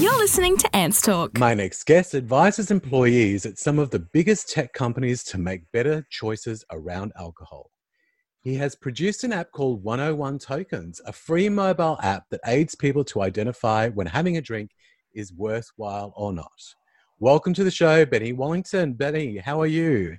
You're listening to Ants Talk. My next guest advises employees at some of the biggest tech companies to make better choices around alcohol. He has produced an app called 101 Tokens, a free mobile app that aids people to identify when having a drink is worthwhile or not. Welcome to the show, Benny Wallington. Benny, how are you?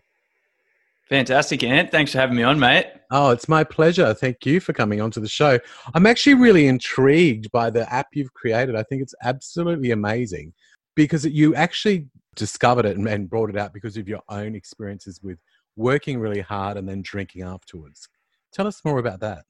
Fantastic, Ant. Thanks for having me on, mate. Oh, it's my pleasure. Thank you for coming onto the show. I'm actually really intrigued by the app you've created. I think it's absolutely amazing because you actually discovered it and brought it out because of your own experiences with working really hard and then drinking afterwards. Tell us more about that.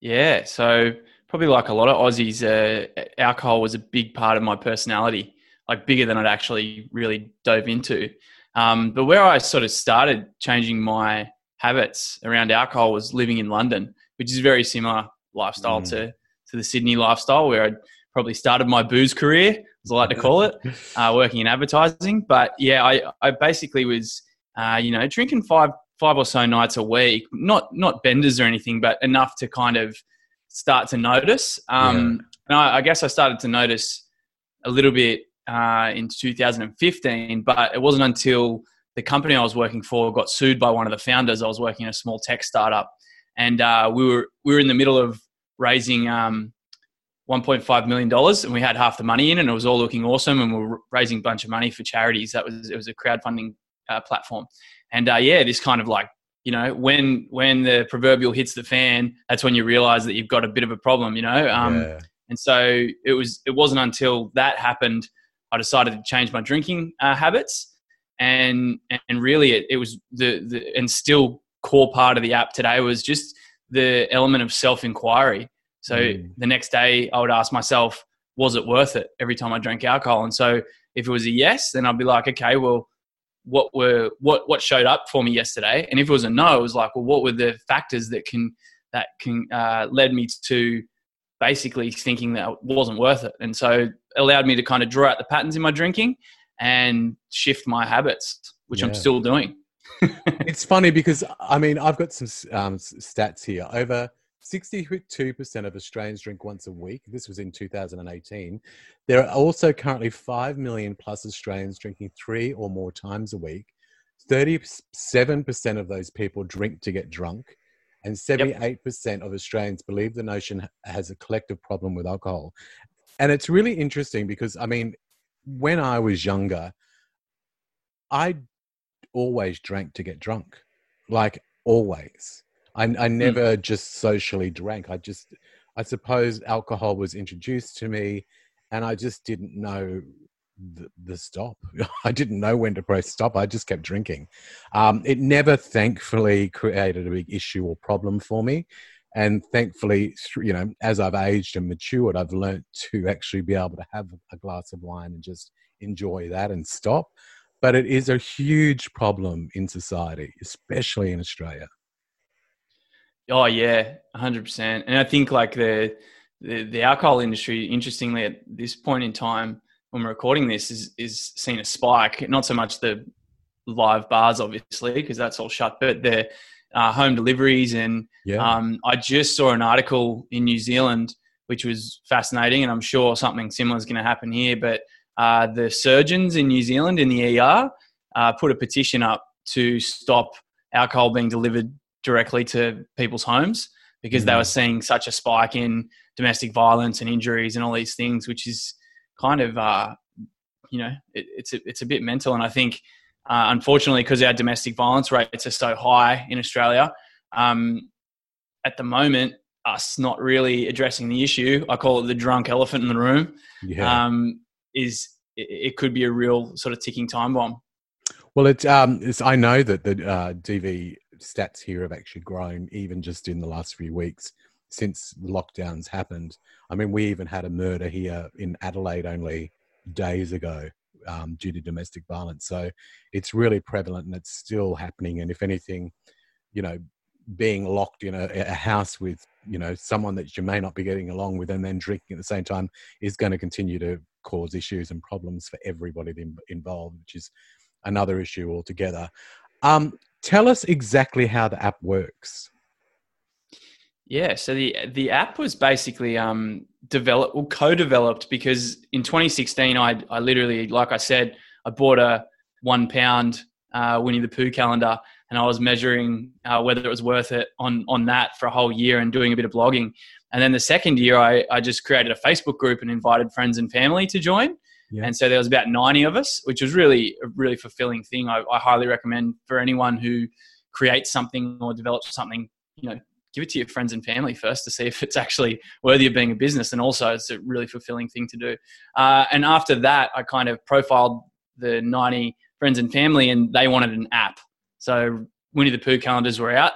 Yeah, so probably like a lot of Aussies, uh, alcohol was a big part of my personality, like bigger than I'd actually really dove into. Um, but where I sort of started changing my habits around alcohol was living in London, which is a very similar lifestyle mm. to, to the Sydney lifestyle, where I probably started my booze career, as I like to call it, uh, working in advertising. But yeah, I, I basically was, uh, you know, drinking five five or so nights a week, not not benders or anything, but enough to kind of start to notice. Um, yeah. And I, I guess I started to notice a little bit uh, in 2015, but it wasn't until the company I was working for got sued by one of the founders. I was working in a small tech startup, and uh, we were we were in the middle of raising um, 1.5 million dollars, and we had half the money in, and it was all looking awesome, and we were raising a bunch of money for charities. That was it was a crowdfunding uh, platform, and uh, yeah, this kind of like you know when when the proverbial hits the fan, that's when you realize that you've got a bit of a problem, you know. Um, yeah. And so it was it wasn't until that happened I decided to change my drinking uh, habits, and and really it, it was the, the and still core part of the app today was just the element of self inquiry. So mm. the next day I would ask myself, was it worth it every time I drank alcohol? And so if it was a yes, then I'd be like, okay, well, what were what what showed up for me yesterday? And if it was a no, it was like, well, what were the factors that can that can uh, led me to basically thinking that it wasn't worth it. And so it allowed me to kind of draw out the patterns in my drinking and shift my habits, which yeah. I'm still doing. it's funny because I mean, I've got some um, stats here. Over 62% of Australians drink once a week. This was in 2018. There are also currently 5 million plus Australians drinking three or more times a week. 37% of those people drink to get drunk and 78% yep. of Australians believe the nation has a collective problem with alcohol. And it's really interesting because, I mean, when I was younger, I always drank to get drunk, like always. I, I hmm. never mm. just socially drank. I just, I suppose alcohol was introduced to me and I just didn't know the, the stop. I didn't know when to press stop. I just kept drinking. Um, it never, thankfully, created a big issue or problem for me. And thankfully, you know, as I've aged and matured, I've learned to actually be able to have a glass of wine and just enjoy that and stop. But it is a huge problem in society, especially in Australia. Oh yeah, hundred percent. And I think like the, the the alcohol industry, interestingly, at this point in time, when we're recording this is is seen a spike. Not so much the live bars, obviously, because that's all shut, but the uh, home deliveries. And yeah. um, I just saw an article in New Zealand which was fascinating, and I'm sure something similar is going to happen here. But uh, the surgeons in New Zealand in the ER uh, put a petition up to stop alcohol being delivered directly to people's homes because mm. they were seeing such a spike in domestic violence and injuries and all these things, which is kind of uh, you know it, it's a, it's a bit mental, and I think uh, unfortunately because our domestic violence rates are so high in Australia, um, at the moment us not really addressing the issue, I call it the drunk elephant in the room, yeah. um, is it, it, could be a real sort of ticking time bomb. Well, it's, um, it's I know that the uh, DV stats here have actually grown even just in the last few weeks since lockdowns happened. I mean, we even had a murder here in Adelaide only days ago um, due to domestic violence. So it's really prevalent and it's still happening. And if anything, you know, being locked in a, a, house with you know someone that you may not be getting along with and then drinking at the same time is going to continue to cause issues and problems for everybody involved which is another issue altogether um, tell us exactly how the app works Yeah, so the the app was basically um, developed, well, co-developed because in 2016, I I literally, like I said, I bought a one pound uh, Winnie the Pooh calendar, and I was measuring uh, whether it was worth it on on that for a whole year and doing a bit of blogging. And then the second year, I I just created a Facebook group and invited friends and family to join. Yeah. And so there was about 90 of us, which was really a really fulfilling thing. I, I highly recommend for anyone who creates something or develops something, you know, give it to your friends and family first to see if it's actually worthy of being a business. And also, it's a really fulfilling thing to do. Uh, and after that, I kind of profiled the 90 friends and family, and they wanted an app. So Winnie the Pooh calendars were out.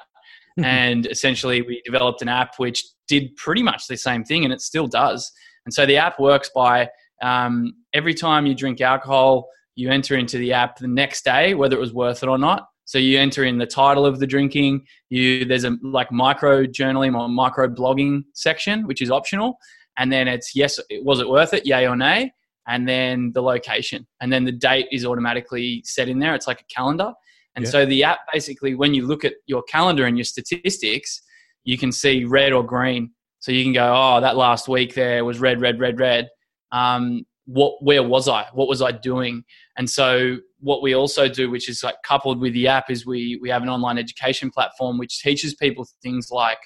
and essentially, we developed an app which did pretty much the same thing, and it still does. And so the app works by um, every time you drink alcohol, you enter into the app the next day, whether it was worth it or not. So you enter in the title of the drinking. You there's a like micro journaling or micro blogging section, which is optional, and then it's yes, was it worth it, yay or nay, and then the location, and then the date is automatically set in there. It's like a calendar, and yeah. so the app basically, when you look at your calendar and your statistics, you can see red or green. So you can go, oh, that last week there was red, red, red, red. Um, what where was I? What was I doing? And so what we also do, which is like coupled with the app, is we we have an online education platform which teaches people things like,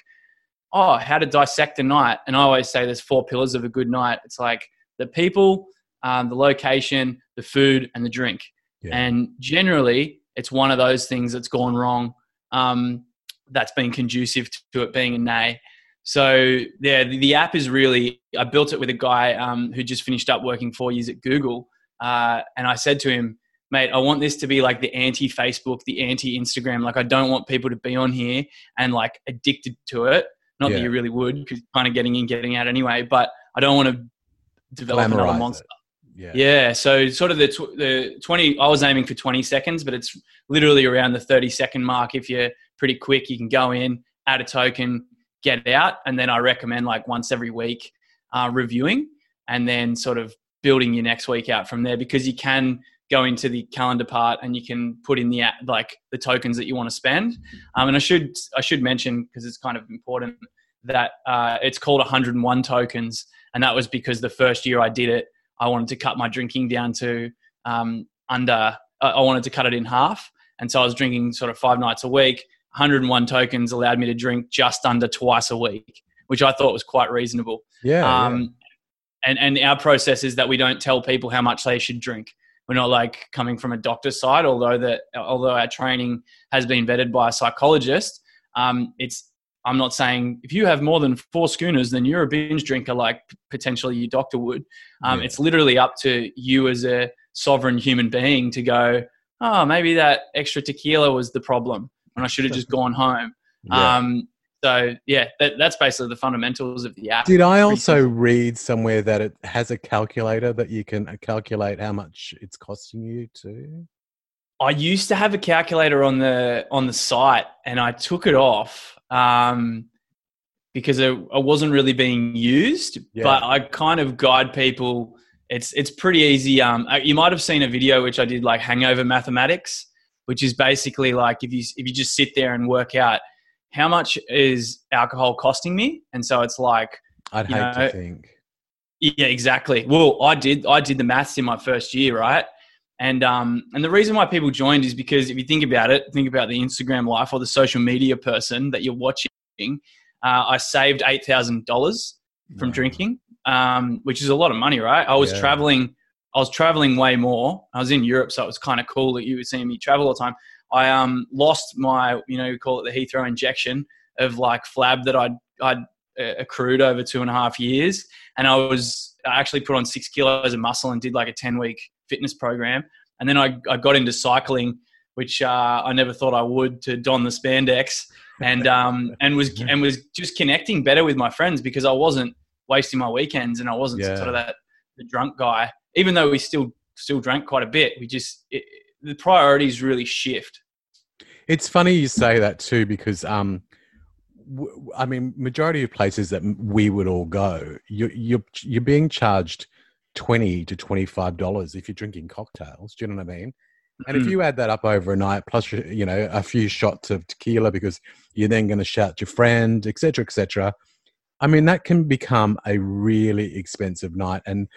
oh, how to dissect a night. And I always say there's four pillars of a good night. It's like the people, um, the location, the food, and the drink. Yeah. And generally, it's one of those things that's gone wrong. Um, that's been conducive to it being a nay. So yeah, the, the, app is really. I built it with a guy um, who just finished up working four years at Google, uh, and I said to him, "Mate, I want this to be like the anti-Facebook, the anti-Instagram. Like, I don't want people to be on here and like addicted to it. Not yeah. that you really would, because kind of getting in, getting out anyway. But I don't want to develop Glamorize another monster." Yeah. yeah. So sort of the tw- the twenty. I was aiming for twenty seconds, but it's literally around the thirty second mark. If you're pretty quick, you can go in, add a token, get out, and then I recommend like once every week uh, reviewing, and then sort of building your next week out from there because you can go into the calendar part and you can put in the like the tokens that you want to spend. Um, and I should I should mention because it's kind of important that uh, it's called 101 tokens, and that was because the first year I did it I wanted to cut my drinking down to um, under, I wanted to cut it in half. And so I was drinking sort of five nights a week. 101 tokens allowed me to drink just under twice a week, which I thought was quite reasonable. Yeah. Um, yeah. And, and our process is that we don't tell people how much they should drink. We're not like coming from a doctor's side, although that although our training has been vetted by a psychologist. Um, it's I'm not saying if you have more than four schooners, then you're a binge drinker, like potentially your doctor would. Um, yeah. It's literally up to you as a sovereign human being to go, oh, maybe that extra tequila was the problem, and I should have just gone home. Yeah. Um, so yeah, that, that's basically the fundamentals of the app. Did I also read somewhere that it has a calculator that you can calculate how much it's costing you to? I used to have a calculator on the on the site, and I took it off um, because it, it, wasn't really being used. Yeah. But I kind of guide people. It's it's pretty easy. Um, uh, you might have seen a video which I did like hangover mathematics, which is basically like if you if you just sit there and work out how much is alcohol costing me, and so it's like I'd hate know, to think. Yeah, exactly. Well, I did. I did the maths in my first year, right? And um, and the reason why people joined is because if you think about it, think about the Instagram life or the social media person that you're watching. Uh, I saved eight thousand dollars from drinking, um, which is a lot of money, right? I was yeah. traveling. I was traveling way more. I was in Europe, so it was kind of cool that you were seeing me travel all the time. I um, lost my, you know, call it the Heathrow injection of like flab that I'd I'd uh, accrued over two and a half years, and I was I actually put on six kilos of muscle and did like a ten week fitness program. And then I, I got into cycling, which uh, I never thought I would to don the spandex and, um, and was, and was just connecting better with my friends because I wasn't wasting my weekends and I wasn't yeah. sort of that the drunk guy, even though we still, still drank quite a bit. We just, it, the priorities really shift. It's funny you say that too, because, um, I mean, majority of places that we would all go, you, you're you're being charged twenty to twenty five dollars if you're drinking cocktails. Do you know what I mean? And if you add that up overnight, plus you know a few shots of tequila because you're then going to shout your friend, etc., etc. I mean, that can become a really expensive night. And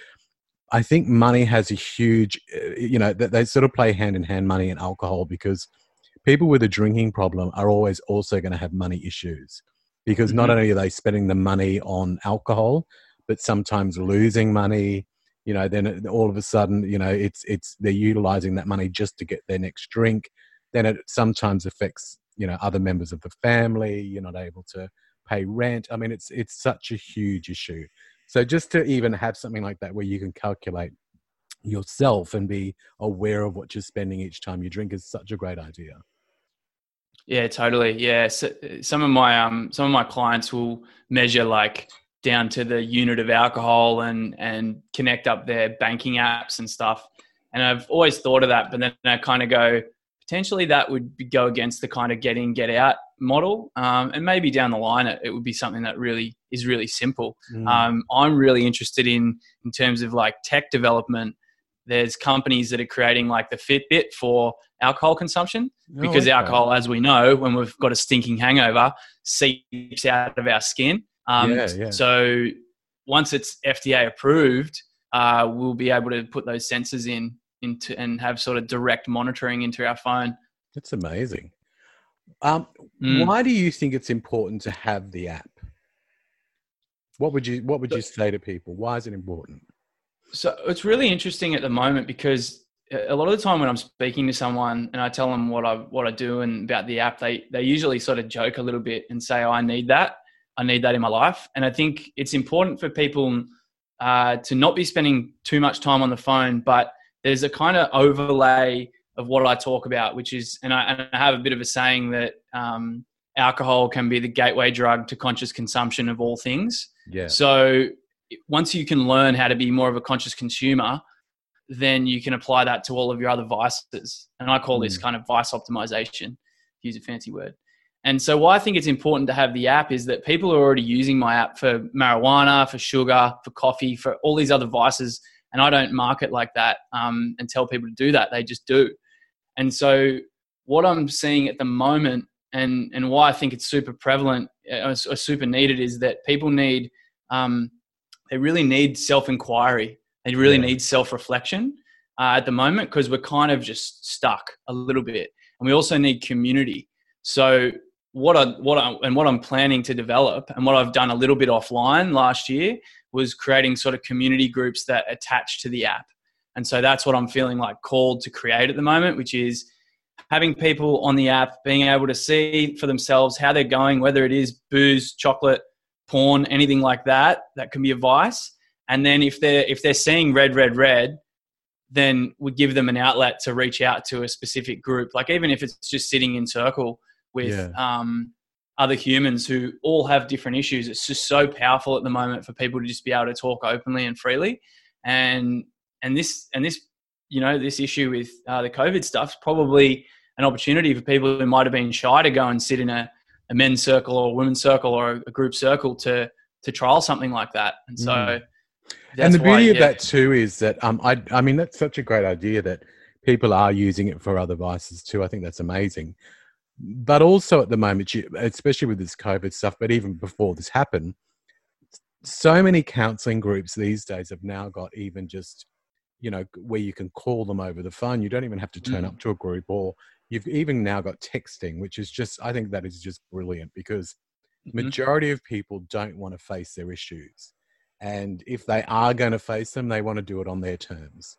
I think money has a huge, uh, you know, they sort of play hand in hand, money and alcohol, because people with a drinking problem are always also going to have money issues. Because mm-hmm. not only are they spending the money on alcohol, but sometimes losing money. You know, then all of a sudden, you know, it's it's they're utilizing that money just to get their next drink. Then it sometimes affects you know other members of the family. You're not able to pay rent. I mean, it's it's such a huge issue. So just to even have something like that where you can calculate yourself and be aware of what you're spending each time you drink is such a great idea. Yeah, totally. Yeah, so some of my um some of my clients will measure like down to the unit of alcohol and and connect up their banking apps and stuff. And I've always thought of that, but then I kind of go, potentially that would go against the kind of get in get out model um, and maybe down the line it, it, would be something that really is really simple mm. um, i'm really interested in in terms of like tech development there's companies that are creating like the fitbit for alcohol consumption oh, because okay. alcohol as we know when we've got a stinking hangover seeps out of our skin um, yeah, yeah. so once it's fda approved uh, we'll be able to put those sensors in into and have sort of direct monitoring into our phone. That's amazing. Um, mm. Why do you think it's important to have the app? What would you What would you say to people? Why is it important? So it's really interesting at the moment because a lot of the time when I'm speaking to someone and I tell them what I what I do and about the app, they they usually sort of joke a little bit and say, "Oh, I need that. I need that in my life." And I think it's important for people uh, to not be spending too much time on the phone, but there's a kind of overlay of what I talk about, which is, and I, and I have a bit of a saying that um, alcohol can be the gateway drug to conscious consumption of all things. Yeah. So once you can learn how to be more of a conscious consumer, then you can apply that to all of your other vices. And I call mm. this kind of vice optimization, use a fancy word. And so, why I think it's important to have the app is that people are already using my app for marijuana, for sugar, for coffee, for all these other vices and I don't market like that um, and tell people to do that. They just do. And so what I'm seeing at the moment and, and why I think it's super prevalent uh, or, super needed is that people need, um, they really need self-inquiry. They really yeah. need self-reflection uh, at the moment because we're kind of just stuck a little bit. And we also need community. So what I, what I, and what I'm planning to develop and what I've done a little bit offline last year was creating sort of community groups that attach to the app. And so that's what I'm feeling like called to create at the moment, which is having people on the app being able to see for themselves how they're going, whether it is booze, chocolate, porn, anything like that, that can be a vice. And then if they're if they're seeing red, red, red, then we give them an outlet to reach out to a specific group. Like even if it's just sitting in circle with yeah. um, other humans who all have different issues. It's just so powerful at the moment for people to just be able to talk openly and freely. And and this and this you know this issue with uh, the COVID stuff probably an opportunity for people who might have been shy to go and sit in a, a men's circle or a women's circle or a group circle to to trial something like that. And so. Mm. And the beauty why, yeah. of that too is that um, I I mean that's such a great idea that people are using it for other vices too. I think that's amazing but also at the moment, especially with this COVID stuff, but even before this happened, so many counseling groups these days have now got even just, you know, where you can call them over the phone. You don't even have to turn mm. up to a group, or you've even now got texting, which is just, I think that is just brilliant because mm-hmm. majority of people don't want to face their issues. And if they are going to face them, they want to do it on their terms.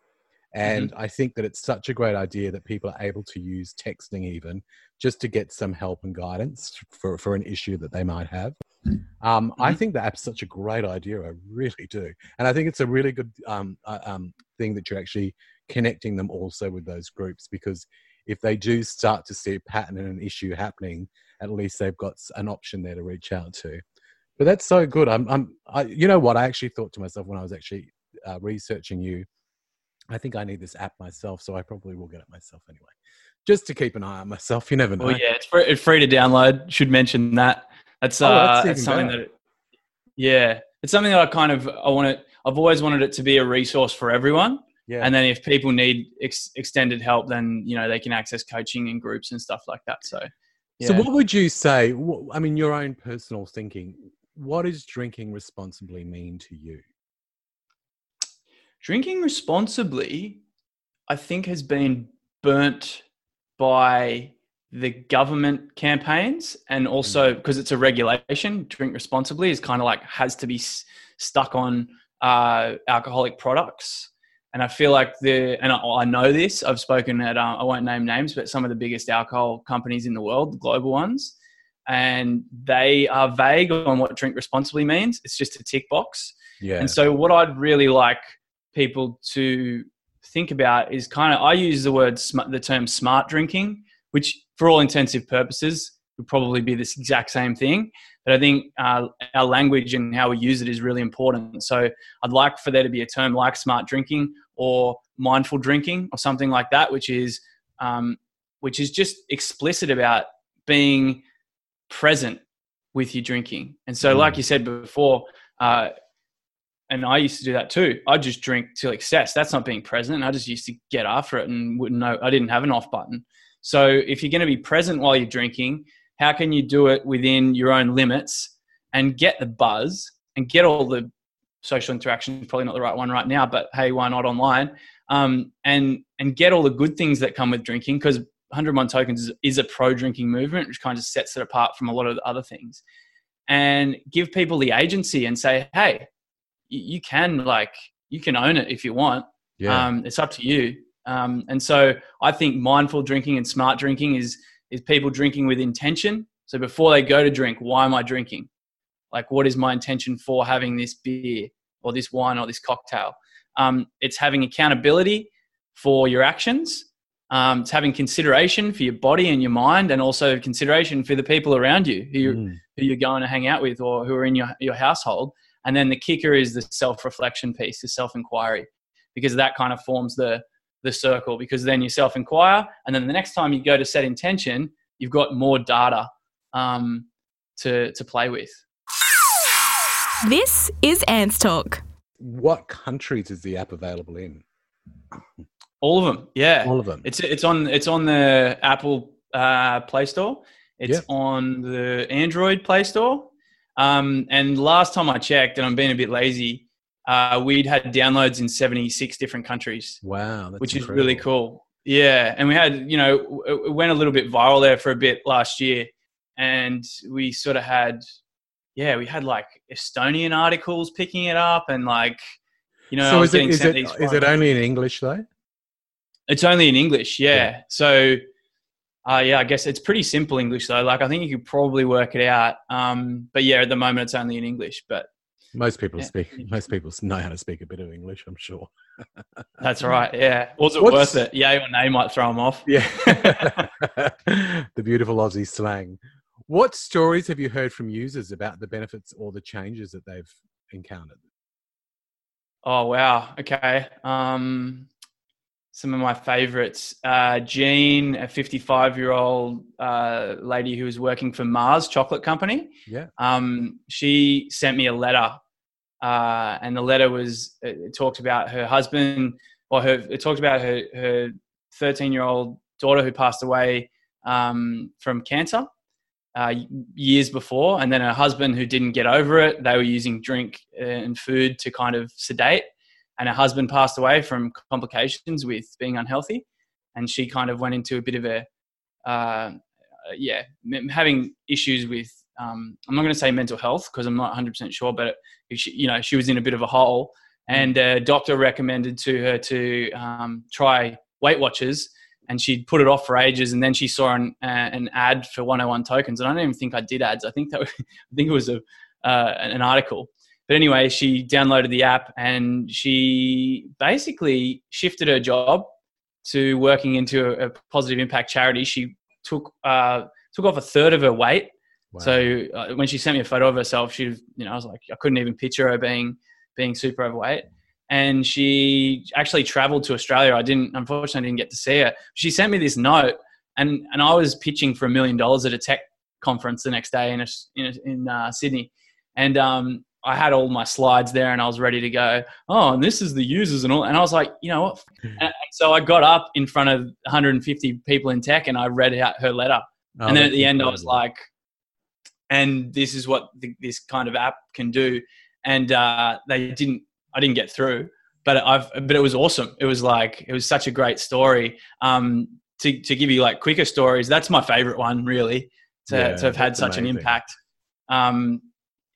Mm-hmm. And mm-hmm. I think that it's such a great idea that people are able to use texting even just to get some help and guidance for, for an issue that they might have. Um, mm-hmm. I think that's such a great idea. I really do. And I think it's a really good um, uh, um, thing that you're actually connecting them also with those groups because if they do start to see a pattern and an issue happening, at least they've got an option there to reach out to. But that's so good. I'm, I'm I, you know what? I actually thought to myself when I was actually uh, researching you I think I need this app myself, so I probably will get it myself anyway, just to keep an eye on myself. You never know. Well, yeah, it's free, it's free to download. Should mention that. That's, oh, uh, that's something better. that. yeah, it's something that I kind of I want it. I've always wanted it to be a resource for everyone. Yeah. And then if people need ex- extended help, then you know they can access coaching and groups and stuff like that. So, yeah. So, what would you say? I mean, your own personal thinking. What does drinking responsibly mean to you? drinking responsibly, I think, has been burnt by the government campaigns and also mm. because it's a regulation. Drink responsibly is kind of like has to be s- stuck on uh, alcoholic products. And I feel like the, and I, I know this, I've spoken at, uh, I won't name names, but some of the biggest alcohol companies in the world, the global ones, and they are vague on what drink responsibly means. It's just a tick box. Yeah. And so, what I'd really like people to think about is kind of, I use the word, the term smart drinking, which for all intensive purposes would probably be this exact same thing. But I think uh, our language and how we use it is really important. So, I'd like for there to be a term like smart drinking or mindful drinking or something like that, which is, um, which is just explicit about being present with your drinking. And so, Mm. like you said before, uh, and I used to do that too. I just drink till excess. That's not being present. I just used to get after it and wouldn't know. I didn't have an off button. So if you're going to be present while you're drinking, how can you do it within your own limits and get the buzz and get all the social interaction? Probably not the right one right now, but hey, why not online? Um, and and get all the good things that come with drinking because 101 Tokens is, is a pro drinking movement, which kind of sets it apart from a lot of the other things. And give people the agency and say, hey, you, you can like you can own it if you want. yeah. Um, it's up to you. Um, and so I think mindful drinking and smart drinking is is people drinking with intention. So before they go to drink, why am I drinking? Like, what is my intention for having this beer or this wine or this cocktail? Um, it's having accountability for your actions. Um, it's having consideration for your body and your mind, and also consideration for the people around you who you're, Mm. who you're going to hang out with or who are in your, your household. And then the kicker is the self reflection piece, the self inquiry, because that kind of forms the, the circle. Because then you self inquire, and then the next time you go to set intention, you've got more data um, to, to play with. This is Ants Talk. What countries is the app available in? All of them, yeah. All of them. It's it's on it's on the Apple uh, Play Store. It's Yep. on the Android Play Store. Um, and last time I checked, and I'm being a bit lazy, uh, we'd had downloads in 76 different countries, wow. That's which is really cool. Yeah, and we had you know it went a little bit viral there for a bit last year, and we sort of had yeah we had like Estonian articles picking it up, and like you know I So was is it, is, it, these is it only in English though? it's only in English, yeah. Yeah. So, uh, yeah, I guess it's pretty simple English though. Like I think you could probably work it out. Um, but yeah, at the moment it's only in English. But Most people Yeah. speak. Most people know how to speak a bit of English. I'm sure. that's right. Yeah. Was it What's- worth it? Yay or nay might throw them off. Yeah. the beautiful Aussie slang. What stories have you heard from users about the benefits or the changes that they've encountered? Oh wow. Okay. Um, some of my favorites. Uh, Jean, a 55 year old uh, lady who was working for Mars Chocolate Company. Yeah. um, she sent me a letter, uh, and the letter was it, it talked about her husband, or her it talked about her her thirteen year old daughter who passed away um, from cancer uh, years before, and then her husband who didn't get over it. They were using drink and food to kind of sedate, and her husband passed away from complications with being unhealthy, and she kind of went into a bit of a uh, yeah, having issues with um, I'm not going to say mental health because I'm not 100 percent sure, but it, she, you know she was in a bit of a hole, and a doctor recommended to her to um, try Weight Watchers, and she'd put it off for ages, and then she saw an, uh, an ad for 101 tokens, and I don't even think I did ads. I think that I think it was a uh, an article. But anyway, she downloaded the app and she basically shifted her job to working into a, a positive impact charity. She took uh, took off a third of her weight. Wow. So uh, when she sent me a photo of herself, she you know, I was like, I couldn't even picture her being being super overweight. And she actually traveled to Australia. I didn't, unfortunately, I didn't get to see her. She sent me this note, and and I was pitching for a million dollars at a tech conference the next day in a, in, a, in uh, Sydney, and um I had all my slides there and I was ready to go. Oh, and this is the users and all. And I was like, you know what? and so I got up in front of 150 people in tech and I read out her letter. Oh, and then at the end, I was like, and this is what the, this kind of app can do. And uh, they didn't, I didn't get through, but I've, but it was awesome. It was like, it was such a great story. Um, to, to give you like quicker stories, that's my favorite one really to, yeah, to have had such amazing. an impact. Um,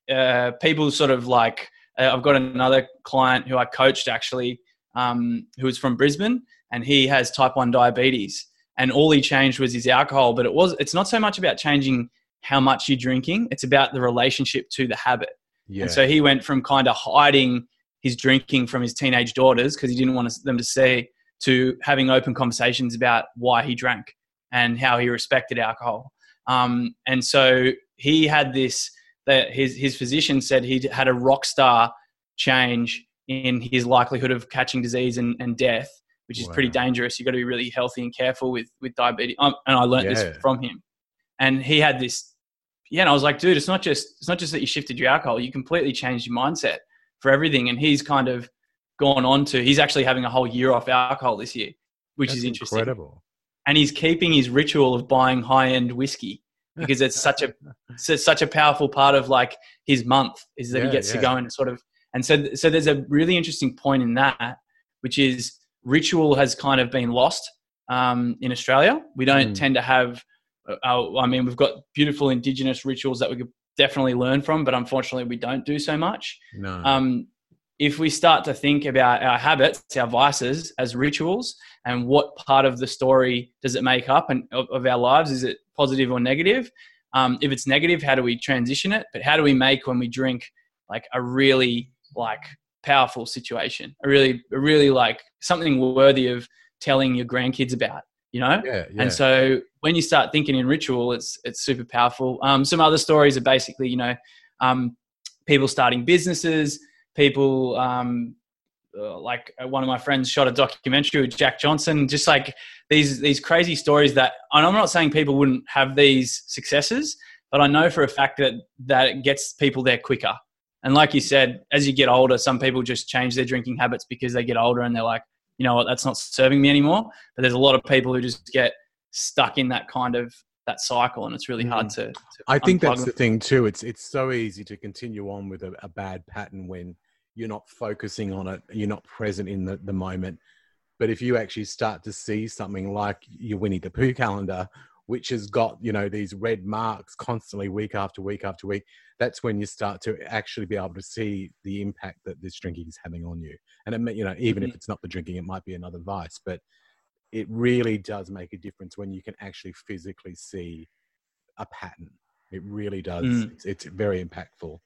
uh, people sort of like uh, I've got another client who I coached actually, um, who was from Brisbane, and he has type one diabetes, and all he changed was his alcohol. But it was it's not so much about changing how much you're drinking; it's about the relationship to the habit. Yeah. And so he went from kind of hiding his drinking from his teenage daughters because he didn't want them to see, to having open conversations about why he drank and how he respected alcohol. Um, and so he had this that his his physician said he had a rock star change in his likelihood of catching disease and, and death, which is wow. pretty dangerous. You've got to be really healthy and careful with with diabetes. Um, and I learned yeah. this from him. And he had this, yeah. And I was like, dude, it's not just it's not just that you shifted your alcohol. You completely changed your mindset for everything. And he's kind of gone on to he's actually having a whole year off alcohol this year, which That's is interesting. Incredible. And he's keeping his ritual of buying high end whiskey because it's such a it's such a powerful part of like his month is that yeah, he gets yeah. to go and sort of and so so there's a really interesting point in that which is ritual has kind of been lost um, in Australia. We don't mm. tend to have. Uh, I mean, we've got beautiful indigenous rituals that we could definitely learn from, but unfortunately, we don't do so much. No. Um, if we start to think about our habits, our vices as rituals, and what part of the story does it make up and of, of our lives? Is it positive or negative? Um, if it's negative, how do we transition it? But how do we make when we drink like a really like powerful situation, a really, a really like something worthy of telling your grandkids about, you know? Yeah, yeah. And so when you start thinking in ritual, it's it's super powerful. Um, some other stories are basically, you know, um, people starting businesses people um, uh, like uh, one of my friends shot a documentary with Jack Johnson, just like these these crazy stories that and I'm not saying people wouldn't have these successes, but I know for a fact that that it gets people there quicker. And like you said, as you get older, some people just change their drinking habits because they get older and they're like, you know what, that's not serving me anymore. But there's a lot of people who just get stuck in that kind of that cycle and it's really hard mm. to, to I think that's them. the thing too. It's it's so easy to continue on with a, a bad pattern when you're not focusing on it, you're not present in the, the moment. But if you actually start to see something like your Winnie the Pooh calendar, which has got you know these red marks constantly week after week after week that's when you start to actually be able to see the impact that this drinking is having on you and it you know even mm-hmm. if it's not the drinking it might be another vice but it really does make a difference when you can actually physically see a pattern it really does mm. it's, it's very impactful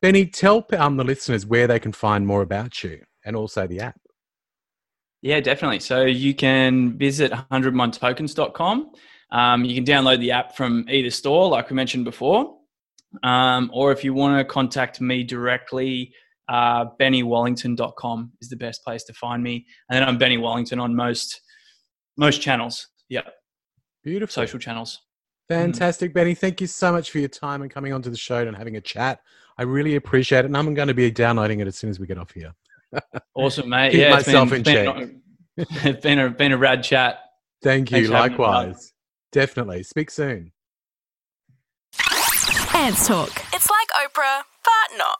Benny, tell um, the listeners where they can find more about you and also the app. Yeah, definitely. So you can visit 101tokens.com. Um, you can download the app from either store, like we mentioned before. Um, or if you want to contact me directly, uh, bennywallington.com is the best place to find me. And then I'm Benny Wallington on most most channels. Yeah. Beautiful. Social channels. Fantastic, mm. Benny. Thank you so much for your time and coming onto the show and having a chat. I really appreciate it, and I'm going to be downloading it as soon as we get off here. awesome, mate. Keep yeah, myself been, in check. It's been a been a rad chat. Thank you. Likewise. Definitely. Speak soon. Ants talk. It's like Oprah, but not.